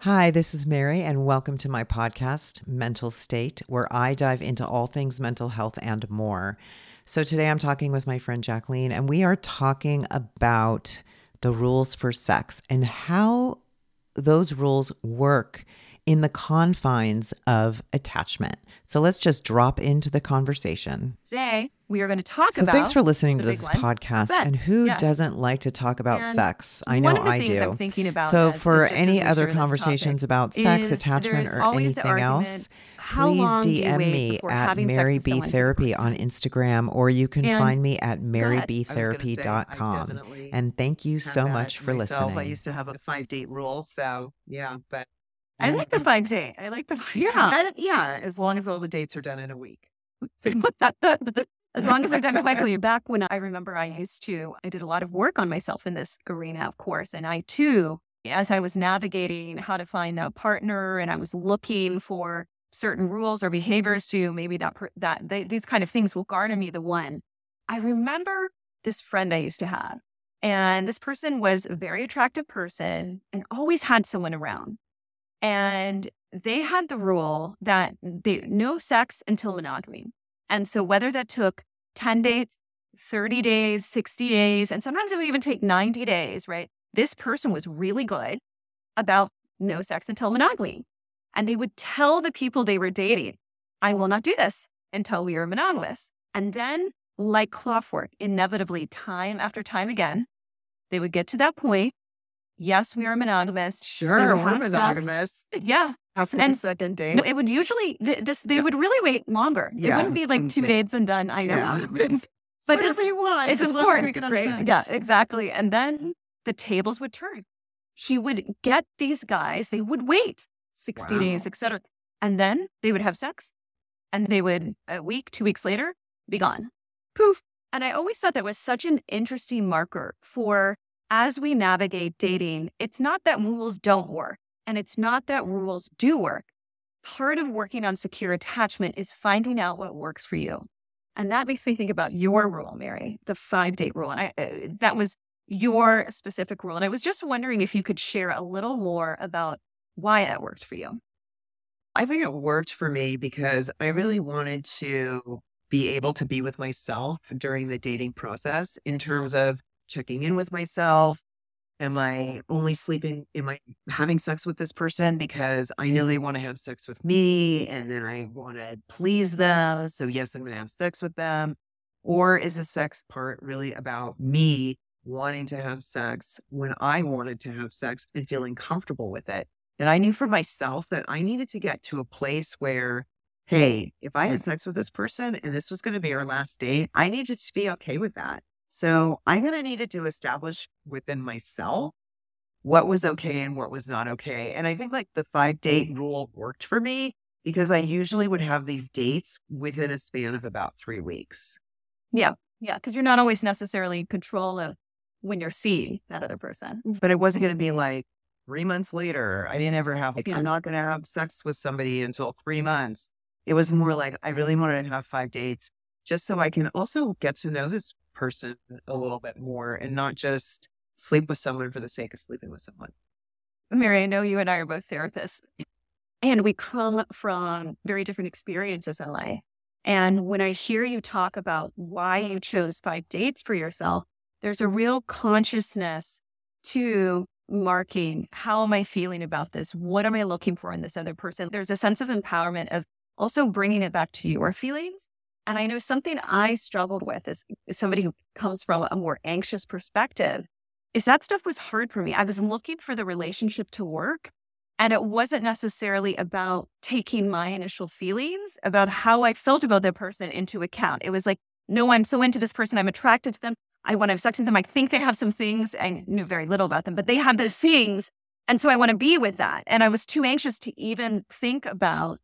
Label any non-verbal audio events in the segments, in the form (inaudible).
Hi, this is Mary, and welcome to my podcast, Mental State, where I dive into all things mental health and more. So, today I'm talking with my friend Jacqueline, and we are talking about the rules for sex and how those rules work in the confines of attachment. So, let's just drop into the conversation. Today, we are going to talk So, about. thanks for listening to this one, podcast. sex. And who Yes. doesn't like to talk about And sex? I know I do. I'm thinking about so, for any other conversations about sex, attachment, or anything else, please long do you DM me at Mary B someone for the Therapy on? Instagram, or you can And- find me at ahead. I I was gonna say, I marybtherapy.com. And thank you so much for myself. I listening. used to have a five date rule, so yeah, but I like the five day. I like the five yeah, and- yeah, as long as all the dates are done in a week. (laughs) As long as they're done quickly. (laughs) Back when I remember, I used to, I did a lot of work on myself in this arena, of course. And I too, as I was navigating how to find that partner and I was looking for certain rules or behaviors to maybe that, that they, these kind of things will garner me the one. I remember this friend I used to have. And this person was a very attractive person and always had someone around. And they had the rule that they no sex until monogamy. And so whether that took 10 days, 30 days, 60 days, and sometimes it would even take 90 days, right? This person was really good about no sex until monogamy. And they would tell the people they were dating, I will not do this until we are monogamous. And then, like clockwork, inevitably, time after time again, they would get to that point. Yes, we are monogamous. Sure, would we're have sex. monogamous. Yeah. After And- the second date, No, it would usually th- this they Yeah. would really wait longer. Yeah. It wouldn't be like two dates and done. I know, Yeah. (laughs) but this, you want. it's important, we right? sex. Yeah, exactly. And then the tables would turn. She would get these guys. They would wait sixty days, Wow. etc. And then they would have sex, and they would a week, two weeks later, be gone. Poof. And I always thought that was such an interesting marker for as we navigate dating. It's not that rules don't work, and it's not that rules do work part of working on secure attachment is finding out what works for you. And that makes me think about your rule, Mary, the five date rule. And I, uh, that was your specific rule. And I was just wondering if you could share a little more about why that worked for you. I think it worked for me because I really wanted to be able to be with myself during the dating process in terms of checking in with myself. Am I only sleeping? Am I having sex with this person because I know they want to have sex with me and then I want to please them? So, yes, I'm going to have sex with them. Or is the sex part really about me wanting to have sex when I wanted to have sex and feeling comfortable with it? And I knew for myself that I needed to get to a place where, hey, if I had sex with this person and this was going to be our last date, I needed to be okay with that. So I'm going to needed to establish within myself what was okay and what was not okay. And I think like the five date rule worked for me because I usually would have these dates within a span of about three weeks. Yeah. Yeah. Because you're not always necessarily in control of when you're seeing that other person. Mm, but it wasn't going to be like three months later. I didn't ever have, like, Yeah. I'm not going to have sex with somebody until three months. It was more like I really wanted to have five dates just so I can also get to know this person a little bit more and not just sleep with someone for the sake of sleeping with someone. Mary, I know you and I are both therapists, and we come from very different experiences in life. And when I hear you talk about why you chose five dates for yourself, there's a real consciousness to marking how am I feeling about this? What am I looking for in this other person? There's a sense of empowerment of also bringing it back to your feelings. And I know something I struggled with as somebody who comes from a more anxious perspective is that stuff was hard for me. I was looking for the relationship to work. And it wasn't necessarily about taking my initial feelings about how I felt about that person into account. It was like, no, I'm so into this person. I'm attracted to them. I want to have sex with them. I think they have some things. I knew very little about them, but they have the things. And so I want to be with that. And I was too anxious to even think about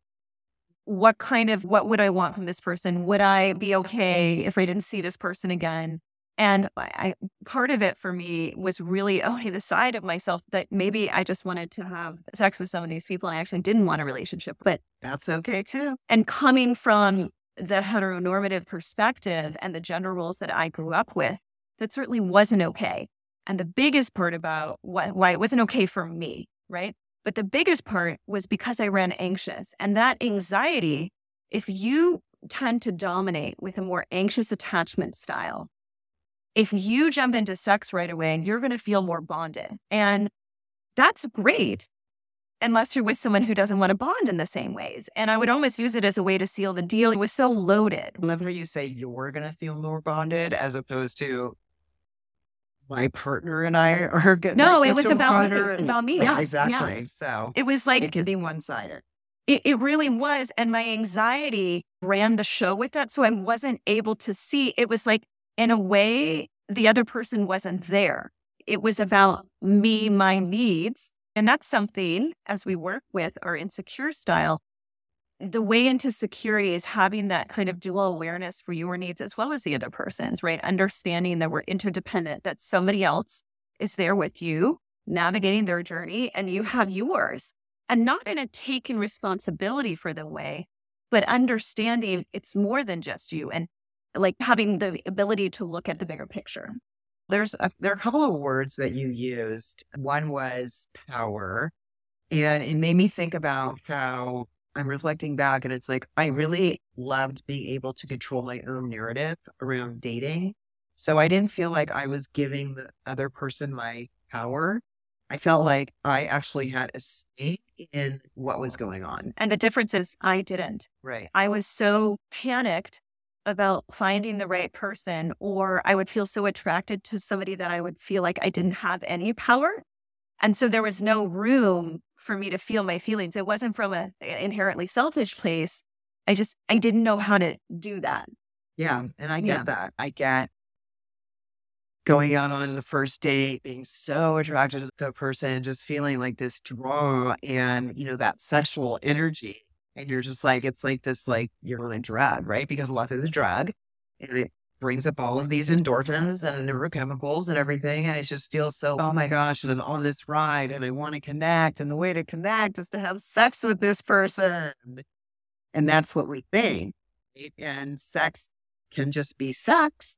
what kind of, what would I want from this person? Would I be okay if I didn't see this person again? And I, part of it for me was really (laughs) owning the side of myself that maybe I just wanted to have sex with some of these people and I actually didn't want a relationship. But That's okay too. and coming from the heteronormative perspective and the gender roles that I grew up with, that certainly wasn't okay. And the biggest part about what, why it wasn't okay for me, right, But the biggest part was because I ran anxious. And that anxiety, if you tend to dominate with a more anxious attachment style, if you jump into sex right away, you're going to feel more bonded. And that's great unless you're with someone who doesn't want to bond in the same ways. And I would almost use it as a way to seal the deal. It was so loaded. Love how you say you're going to feel more bonded as opposed to my partner and I are good. No, it was about, it about me. Yeah, exactly. Yeah. So it was like it could be one sided. It, it really was. And my anxiety ran the show with that. So I wasn't able to see. It was like, in a way, the other person wasn't there. It was about me, my needs. And that's something as we work with our insecure style, the way into security is having that kind of dual awareness for your needs as well as the other person's, right? Understanding that we're interdependent, that somebody else is there with you, navigating their journey, and you have yours. And not in a taking responsibility for the way, but understanding it's more than just you and like having the ability to look at the bigger picture. There's a, there are a couple of words that you used. One was power, and it made me think about how I'm reflecting back, and it's like I really loved being able to control my own narrative around dating. So I didn't feel like I was giving the other person my power. I felt like I actually had a stake in what was going on. And the difference is I didn't. Right. I was so panicked about finding the right person, or I would feel so attracted to somebody that I would feel like I didn't have any power. And so there was no room for me to feel my feelings. It wasn't from a, an inherently selfish place. I just, I didn't know how to do that. Yeah. And I get yeah. that. I get going out on the first date, being so attracted to the person, just feeling like this draw and, you know, that sexual energy. And you're just like, it's like this, like you're on a drug, right? Because love is a drug and it brings up all of these endorphins and neurochemicals and everything. And it just feels so, oh my gosh, and I'm on this ride and I want to connect. And the way to connect is to have sex with this person. And that's what we think. And sex can just be sex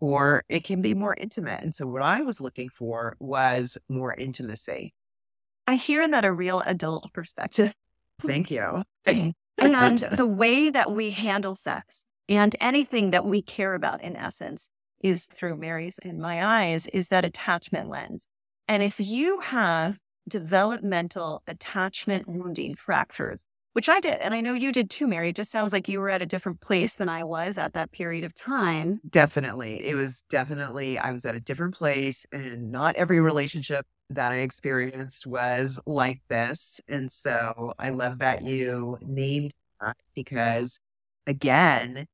or it can be more intimate. And so what I was looking for was more intimacy. I hear that a real adult perspective. Thank you. and (laughs) the way that we handle sex and anything that we care about in essence is through Mary's and my eyes is that attachment lens. And if you have developmental attachment wounding fractures, which I did. And I know you did too, Mary. It just sounds like you were at a different place than I was at that period of time. Definitely. It was definitely, I was at a different place, and not every relationship that I experienced was like this. And so I love that you named that because, again,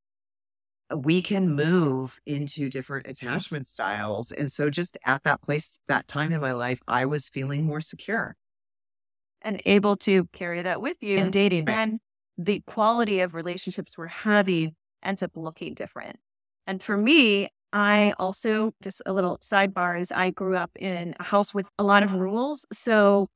we can mm-hmm. move into different attachment styles. And so, just at that place, that time in my life, I was feeling more secure and able to carry that with you in dating. And the quality of relationships we're having ends up looking different. And for me, I also, just a little sidebar, is I grew up in a house with a lot of rules. So,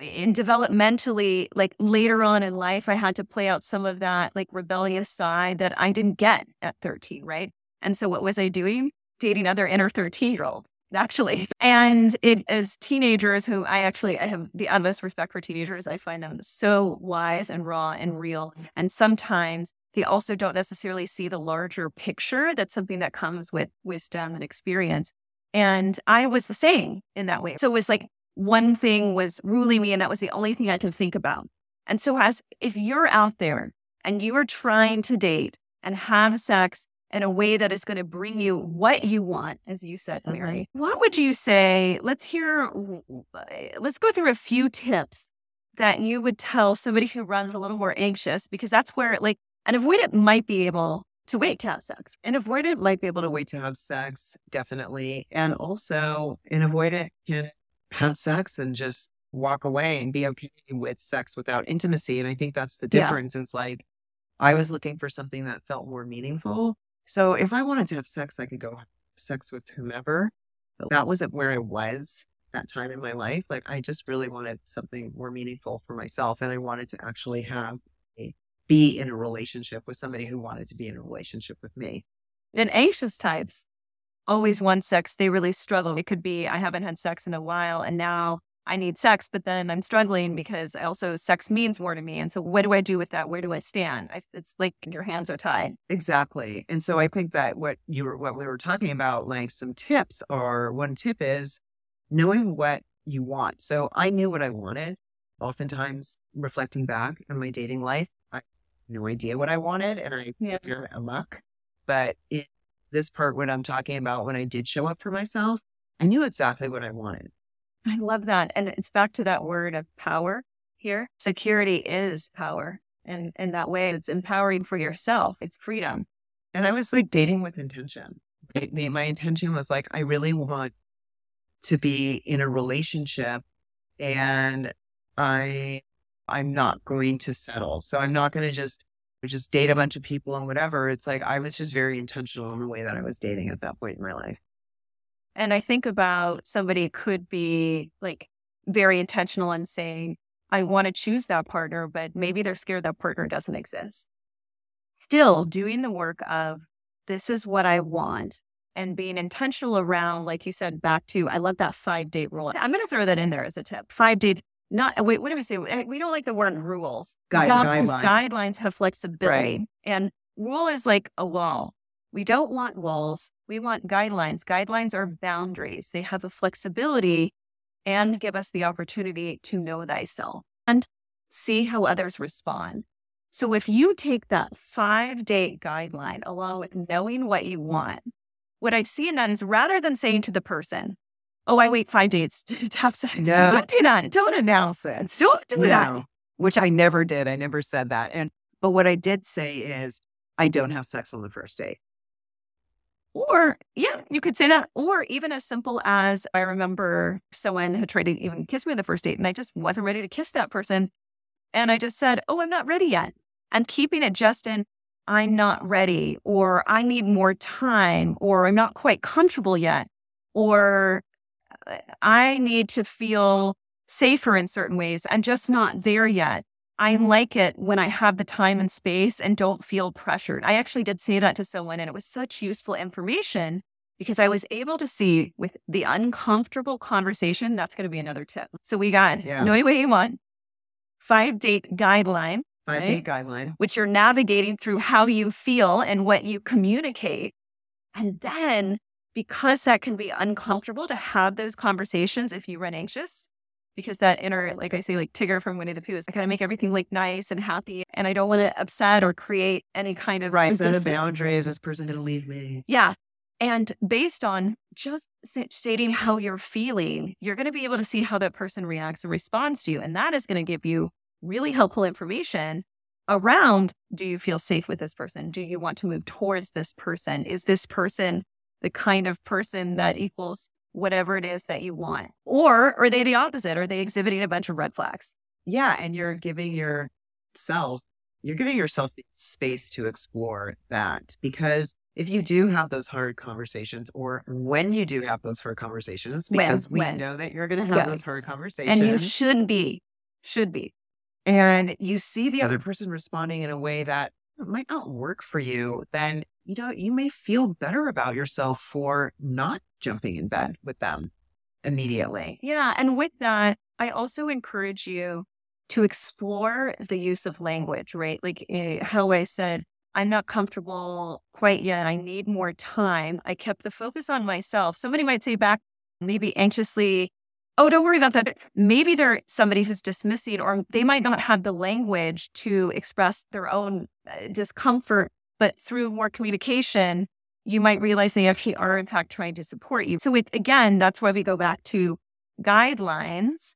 in developmentally, like later on in life, I had to play out some of that like rebellious side that I didn't get at 13, right? And so, what was I doing? Dating other inner 13 year olds actually. (laughs) And it as teenagers who I actually I have the utmost respect for teenagers. I find them so wise and raw and real. And sometimes they also don't necessarily see the larger picture. That's something that comes with wisdom and experience. And I was the same in that way. So it was like one thing was ruling me, and that was the only thing I could think about. And so, as if you're out there and you are trying to date and have sex in a way that is going to bring you what you want, as you said, Mary. Mm-hmm. What would you say? Let's hear, let's go through a few tips that you would tell somebody who runs a little more anxious, because that's where, like, an avoidant might be able to wait to have sex. An avoidant might be able to wait to have sex, definitely. And also, an avoidant can have sex and just walk away and be okay with sex without intimacy. And I think that's the difference. Yeah. It's like, I was looking for something that felt more meaningful so if I wanted to have sex, I could go have sex with whomever. But that wasn't where I was that time in my life. Like I just really wanted something more meaningful for myself. And I wanted to actually have a, be in a relationship with somebody who wanted to be in a relationship with me. And anxious types always want sex. They really struggle. It could be, I haven't had sex in a while and now I need sex, but then I'm struggling because I also sex means more to me. And so what do I do with that? Where do I stand? I, it's like your hands are tied. Exactly. And so I think that what you were, what we were talking about, like some tips are one tip is knowing what you want. So I knew what I wanted. Oftentimes reflecting back on my dating life, I had no idea what I wanted and I Yeah. you're amok. But in this part, what I'm talking about, when I did show up for myself, I knew exactly what I wanted. I love that. And it's back to that word of power here. Security is power. And in that way, it's empowering for yourself. It's freedom. And I was like dating with intention. Right? My intention was like, I really want to be in a relationship and I I'm not going to settle. So I'm not going to just just date a bunch of people and whatever. It's like I was just very intentional in the way that I was dating at that point in my life. And I think about somebody could be like very intentional in saying, I want to choose that partner, but maybe they're scared that partner doesn't exist. Still doing the work of this is what I want and being intentional around, like you said, back to, I love that five date rule. I'm going to throw that in there as a tip. Five dates, not, wait, what do we say? Eh, we don't like the word rules. Guide- Guidelines- guideline. guidelines have flexibility. And rule is like a wall. We don't want walls. We want guidelines. Guidelines are boundaries. They have a flexibility and give us the opportunity to know thyself and see how others respond. So if you take that five day guideline along with knowing what you want, what I see in that is rather than saying to the person, Oh, I wait five dates (laughs) to have sex. No. Don't do that. Don't announce it. Don't do that. Which I never did. I never said that. And but what I did say is I don't have sex on the first date. Or, yeah, you could say that. Or even as simple as I remember someone who tried to even kiss me on the first date and I just wasn't ready to kiss that person. And I just said, Oh, I'm not ready yet. And keeping it just in, I'm not ready, or I need more time, or I'm not quite comfortable yet, or I need to feel safer in certain ways. I'm just not there yet. I mm-hmm. like it when I have the time and space and don't feel pressured. I actually did say that to someone, and it was such useful information because I was able to see with the uncomfortable conversation. That's going to be another tip. So we got Yeah. know what you want, five date guideline, Five Right. date guideline. which you're navigating through how you feel and what you communicate. And then because that can be uncomfortable to have those conversations if you run anxious, because that inner, like I say, like Tigger from Winnie the Pooh is I kind of make everything like nice and happy. And I don't want to upset or create any kind of Right. Set boundary. Is this person going to leave me? Yeah. And based on just stating how you're feeling, you're going to be able to see how that person reacts and responds to you. And that is going to give you really helpful information around do you feel safe with this person? Do you want to move towards this person? Is this person the kind of person that equals whatever it is that you want? Or are they the opposite? Are they exhibiting a bunch of red flags? Yeah. And you're giving yourself, you're giving yourself space to explore that because if you do have those hard conversations or when you do have those hard conversations, When? because we When? know that you're going to have Yeah. those hard conversations. And you should be, should be. and you see the other person responding in a way that might not work for you, then you know you may feel better about yourself for not jumping in bed with them immediately. Yeah. And with that, I also encourage you to explore the use of language, right? Like eh, how I said, I'm not comfortable quite yet. I need more time. I kept the focus on myself. Somebody might say back, maybe anxiously, Oh, don't worry about that. Maybe they're somebody who's dismissing, or they might not have the language to express their own uh, discomfort, but through more communication, you might realize they actually are, in fact, trying to support you. So, it, again, that's why we go back to guidelines,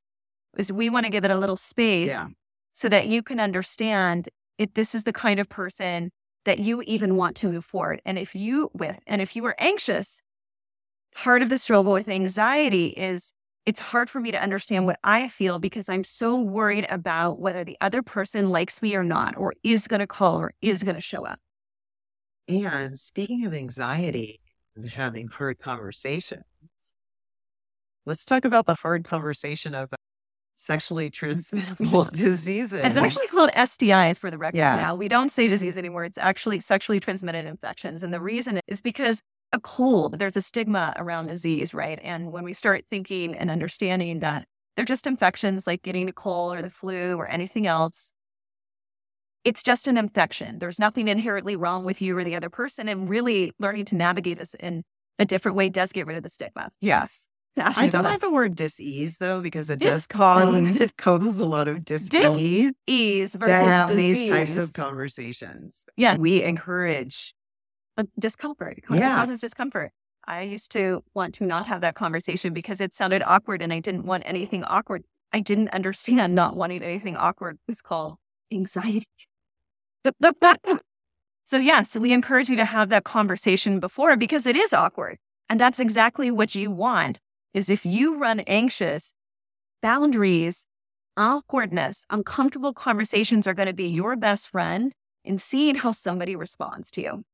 is we want to give it a little space Yeah. so that you can understand if this is the kind of person that you even want to move forward. And if you with, and if you are anxious, part of the struggle with anxiety is it's hard for me to understand what I feel because I'm so worried about whether the other person likes me or not, or is going to call or is going to show up. And speaking of anxiety and having hard conversations, let's talk about the hard conversation of sexually (laughs) transmittable (laughs) diseases. It's actually called STIs for the record Yes. now. We don't say disease anymore. It's actually sexually transmitted infections. And the reason is because a cold, there's a stigma around disease, right? And when we start thinking and understanding that They're just infections like getting a cold or the flu or anything else. It's just an infection. There's nothing inherently wrong with you or the other person. And really learning to navigate this in a different way does get rid of the stigma. Yes. (laughs) I don't like the word dis-ease though, because it does cause (laughs) it causes a lot of dis-ease ease to versus have these types of conversations. Yeah. We encourage Uh, discomfort. It Yeah. causes discomfort. I used to want to not have that conversation because it sounded awkward and I didn't want anything awkward. I didn't understand not wanting anything awkward was called anxiety. (laughs) so, yes, we encourage you to have that conversation before because it is awkward. And that's exactly what you want is if you run anxious, boundaries, awkwardness, uncomfortable conversations are going to be your best friend in seeing how somebody responds to you.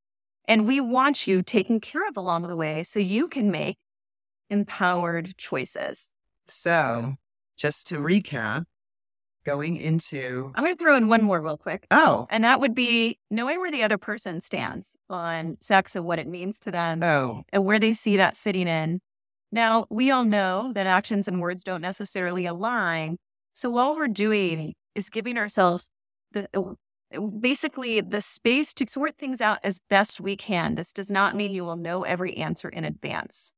And we want you taken care of along the way so you can make empowered choices. so just to recap, going into I'm going to throw in one more real quick. oh And that would be knowing where the other person stands on sex and what it means to them oh and where they see that fitting in. Now, we all know that actions and words don't necessarily align. So, all we're doing is giving ourselves the basically the space to sort things out as best we can. This does not mean you will know every answer in advance.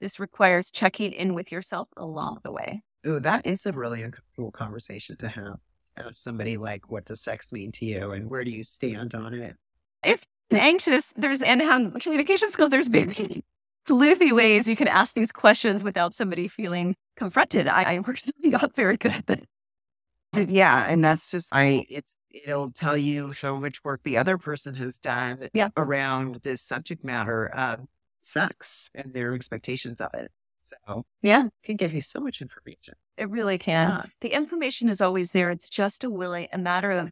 This requires checking in with yourself along the way. Ooh, that is a really uncomfortable conversation to have. Ask somebody like, "What does sex mean to you?" and where do you stand on it? If anxious, there's and how communication skills, there's big sleuthy ways you can ask these questions without somebody feeling confronted. I, I personally (laughs) got very good at that. Yeah, and that's just I. It's it'll tell you how much work the other person has done Yeah. around this subject matter of sex and their expectations of it. So oh. Yeah. it can give you so much information. It really can. Yeah. The information is always there. It's just a willing a matter of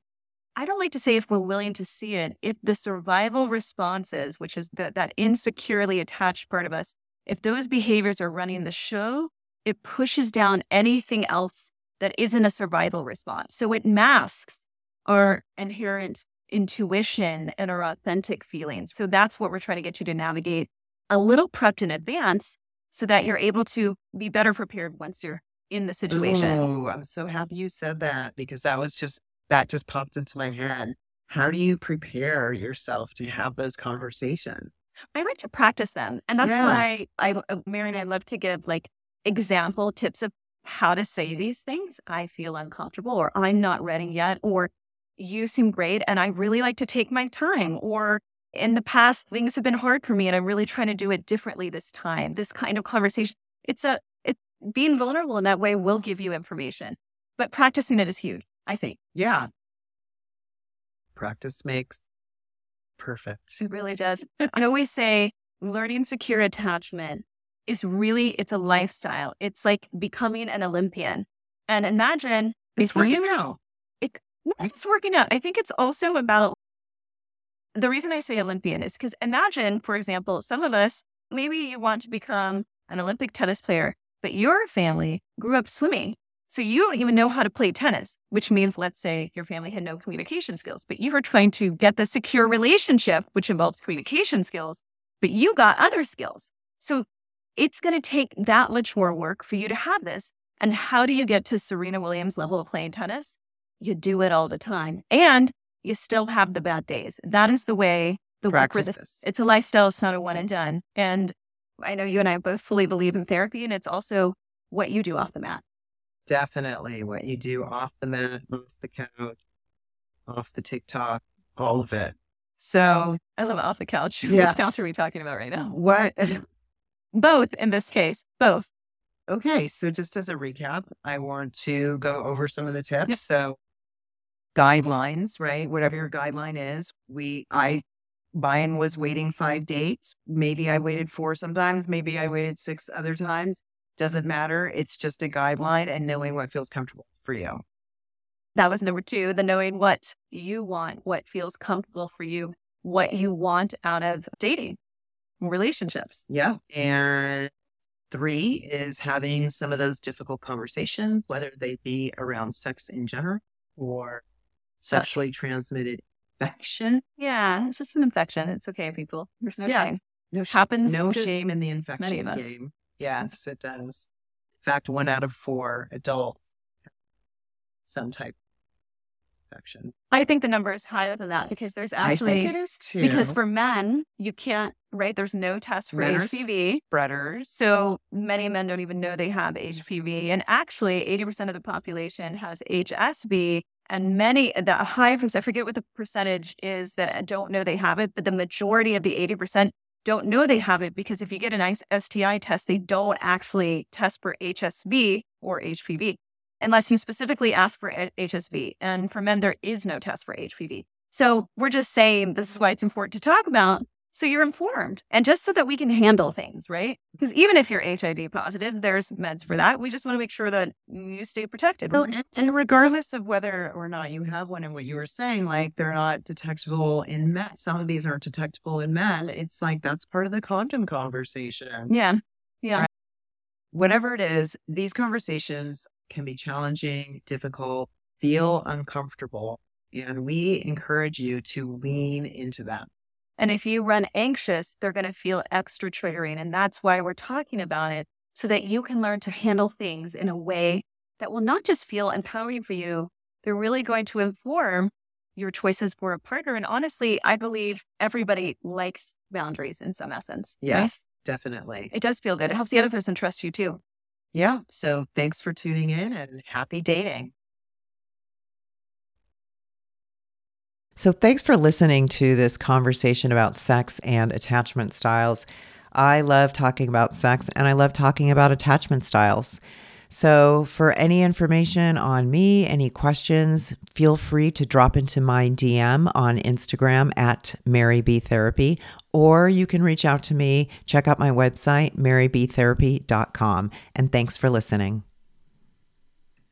I don't like to say if we're willing to see it, if the survival responses, which is the, that insecurely attached part of us, if those behaviors are running the show, it pushes down anything else that isn't a survival response. So it masks our inherent intuition and our authentic feelings. So that's what we're trying to get you to navigate a little prepped in advance so that you're able to be better prepared once you're in the situation. Oh, I'm so happy you said that because that was just that just popped into my head. How do you prepare yourself to have those conversations? I like to practice them. And that's Yeah. why I, uh, Mary and I love to give like example tips of how to say these things. I feel uncomfortable or I'm not ready yet or you seem great and I really like to take my time or in the past things have been hard for me and I'm really trying to do it differently this time. This kind of conversation. It's a it being vulnerable in that way will give you information. But practicing it is huge, I think. Yeah. Practice makes perfect. It really does. I always say learning secure attachment is really it's a lifestyle. It's like becoming an Olympian. And imagine It's working you out. it it's working out. I think it's also about the reason I say Olympian is because imagine, for example, some of us, maybe you want to become an Olympic tennis player, but your family grew up swimming. So you don't even know how to play tennis, which means, let's say your family had no communication skills, but you were trying to get the secure relationship, which involves communication skills, but you got other skills. So it's going to take that much more work for you to have this. And how do you get to Serena Williams level of playing tennis? You do it all the time. And you still have the bad days. That is the way the work for Practice this. this. It's a lifestyle. It's not a one and done. And I know you and I both fully believe in therapy, and it's also what you do off the mat. Definitely what you do off the mat, off the couch, off the TikTok, all of it. So I love off the couch. (laughs) Yeah. Which couch are we talking about right now? what Both in this case. Both. Okay, so just as a recap, I want to go over some of the tips. So guidelines, right? Whatever your guideline is. We I mine was waiting five dates. Maybe I waited four sometimes, maybe I waited six other times. Doesn't matter. It's just a guideline and knowing what feels comfortable for you. That was number two, the knowing what you want, what feels comfortable for you, what you want out of dating relationships. Yeah. And three is having some of those difficult conversations, whether they be around sex in general or sexually transmitted infection. Yeah, it's just an infection. It's okay, people. There's no Yeah. shame. No Happens No to shame in the infection game. Yes, it does. In fact, one out of four adults have some type of infection. I think the number is higher than that because there's I actually think it is too. because for men you can't right. There's no test for Men HPV, spreaders. so many men don't even know they have HPV, and actually 80% of the population has HSV. And many, the high I forget what the percentage is that don't know they have it, but the majority of the 80% don't know they have it because if you get an nice STI test, they don't actually test for HSV or HPV unless you specifically ask for HSV. And for men, there is no test for HPV. So we're just saying this is why it's important to talk about so you're informed and just so that we can handle things, right? Because even if you're HIV positive, there's meds for that. We just want to make sure that you stay protected. Well, and, and regardless of whether or not you have one, and what you were saying, like they're not detectable in men. Some of these aren't detectable in men. It's like that's part of the condom conversation. yeah. Yeah. Right. Whatever it is, these conversations can be challenging, difficult, feel uncomfortable. And we encourage you to lean into them. And if you run anxious, they're going to feel extra triggering. And that's why we're talking about it so that you can learn to handle things in a way that will not just feel empowering for you, they're really going to inform your choices for a partner. And honestly, I believe everybody likes boundaries in some essence. right? Yes, definitely. It does feel good. It helps the other person trust you too. Yeah. So thanks for tuning in and happy dating. So, thanks for listening to this conversation about sex and attachment styles. I love talking about sex and I love talking about attachment styles. So, for any information on me, any questions, feel free to drop into my DM on Instagram at Mary B Therapy, or you can reach out to me. Check out my website, marybtherapy.com. And thanks for listening.